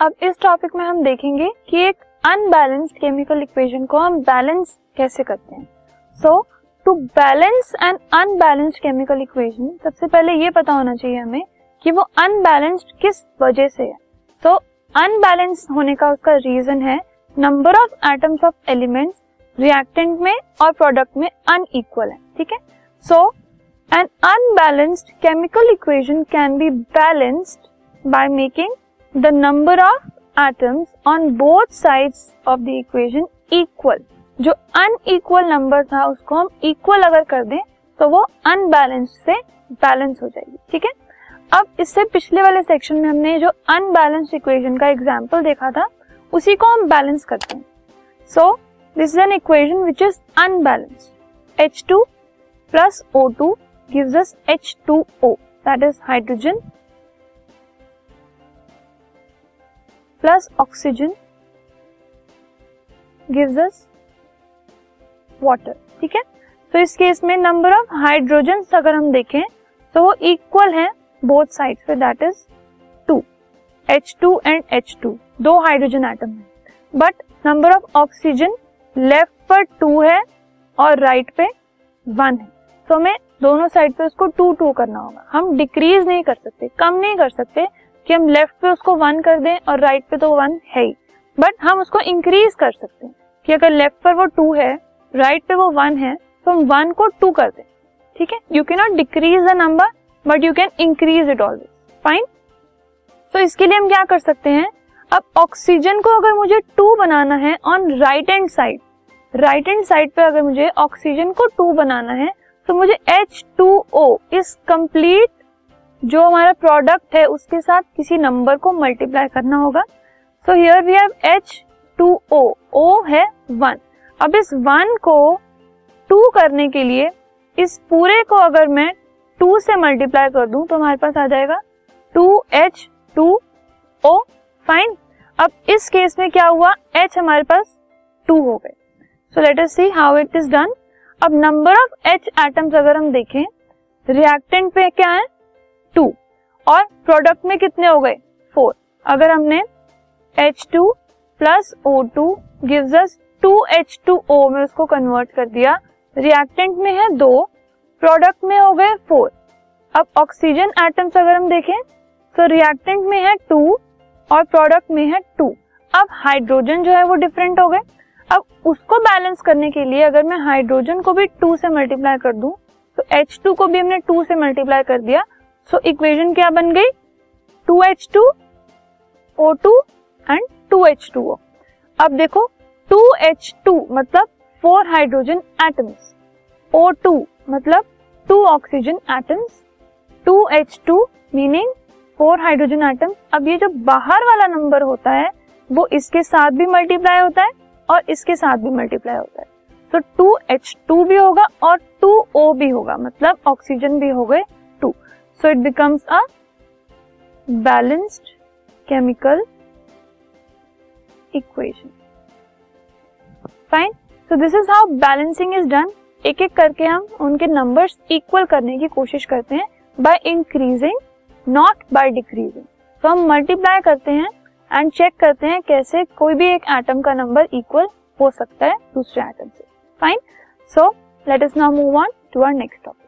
अब इस टॉपिक में हम देखेंगे कि एक अनबैलेंस्ड केमिकल इक्वेशन को हम बैलेंस कैसे करते हैं। So to balance an unbalanced chemical equation सबसे पहले ये पता होना चाहिए हमें कि वो अनबैलेंस्ड किस वजह से है। सो अनबैलेंस होने का उसका रीजन है number of atoms of elements reactant में और प्रोडक्ट में अनइक्वल है, ठीक है? So an unbalanced chemical equation can be balanced by making the number of atoms on both sides of the equation equal जो अनइक्वल नंबर था, उसको हम इक्वल अगर कर दें तो वो अनबैलेंस से बैलेंस हो जाएगी, ठीक है? अब इससे पिछले वाले सेक्शन में हमने जो अनबैलेंस इक्वेशन का एग्ज़ाम्पल देखा था, उसी को हम बैलेंस करते हैं। So this is an equation which is unbalanced H two plus O two as H two O that is hydrogen plus oxygen gives us water ठीक है? तो इस केस में नंबर ऑफ़ हाइड्रोजन अगर हम देखें तो वो इक्वल है बोथ साइड पे that is two H two and H two दो हाइड्रोजन एटम है। But number of oxygen left पर टू है और राइट right पे वन है। तो हमें दोनों साइड पे उसको टू टू करना होगा। हम डिक्रीज नहीं कर सकते, कम नहीं कर सकते कि हम लेफ़्ट पे उसको वन कर दें और राइट right पे तो वन है ही। बट हम उसको इंक्रीज कर सकते हैं कि अगर लेफ़्ट पर वो टू है राइट पे वो वन है तो हम वन को टू कर दें। ठीक है? You can not decrease the number but you can increase it always fine तो इसके लिए हम क्या कर सकते हैं? अब ऑक्सीजन को अगर मुझे टू बनाना है on right hand side right hand side पे अगर मुझे ऑक्सीजन को टू बनाना है तो मुझे एच टू ओ इस कंप्लीट जो हमारा प्रोडक्ट है, उसके साथ किसी नंबर को मल्टीप्लाई करना होगा। So here we have H two O O है वन अब इस वन को टू करने के लिए, इस पूरे को अगर मैं टू से मल्टीप्लाई कर दूँ तो हमारे पास आ जाएगा two H two O fine अब इस केस में क्या हुआ? एच हमारे पास टू हो गए। So let us see how it is done अब नंबर ऑफ़ एच एटम्स अगर हम देखें रिएक्टेंट पे क्या है? और प्रोडक्ट में कितने हो गए? फोर अगर हमने H two plus O two as two H two O में उसको कन्वर्ट कर दिया रिएक्टेंट में है दो प्रोडक्ट में हो गए फोर अब ऑक्सीजन एटम्स अगर हम देखें तो रिएक्टेंट में है टू और प्रोडक्ट में है टू अब हाइड्रोजन जो है वो डिफरेंट हो गए. अब उसको बैलेंस करने के लिए अगर मैं हाइड्रोजन को भी टू से मल्टीप्लाई कर दूँ तो एच टू को भी हमने टू से मल्टीप्लाई कर दिया सो इक्वेशन क्या बन गई? Two H two O two and two H two O अब देखो टू एच टू मतलब four hydrogen atoms O two मतलब two oxygen atoms two H two meaning four hydrogen atoms अब ये जो बाहर वाला नंबर होता है, वो इसके साथ भी मल्टीप्लाई होता है और इसके साथ भी मल्टीप्लाई होता है। तो टू एच टू भी होगा और टू ओ भी होगा मतलब ऑक्सीजन भी हो गए। So it becomes a balanced chemical equation fine so this is how balancing is done एक एक करके हम उनके नंबर्स इक्वल करने की कोशिश करते हैं by increasing not by decreasing तो हम मल्टीप्लाई करते हैं एंड चेक करते हैं कैसे कोई भी एक एटम का नंबर इक्वल हो सकता है दूसरे एटम से. Fine so let us now move on to our next topic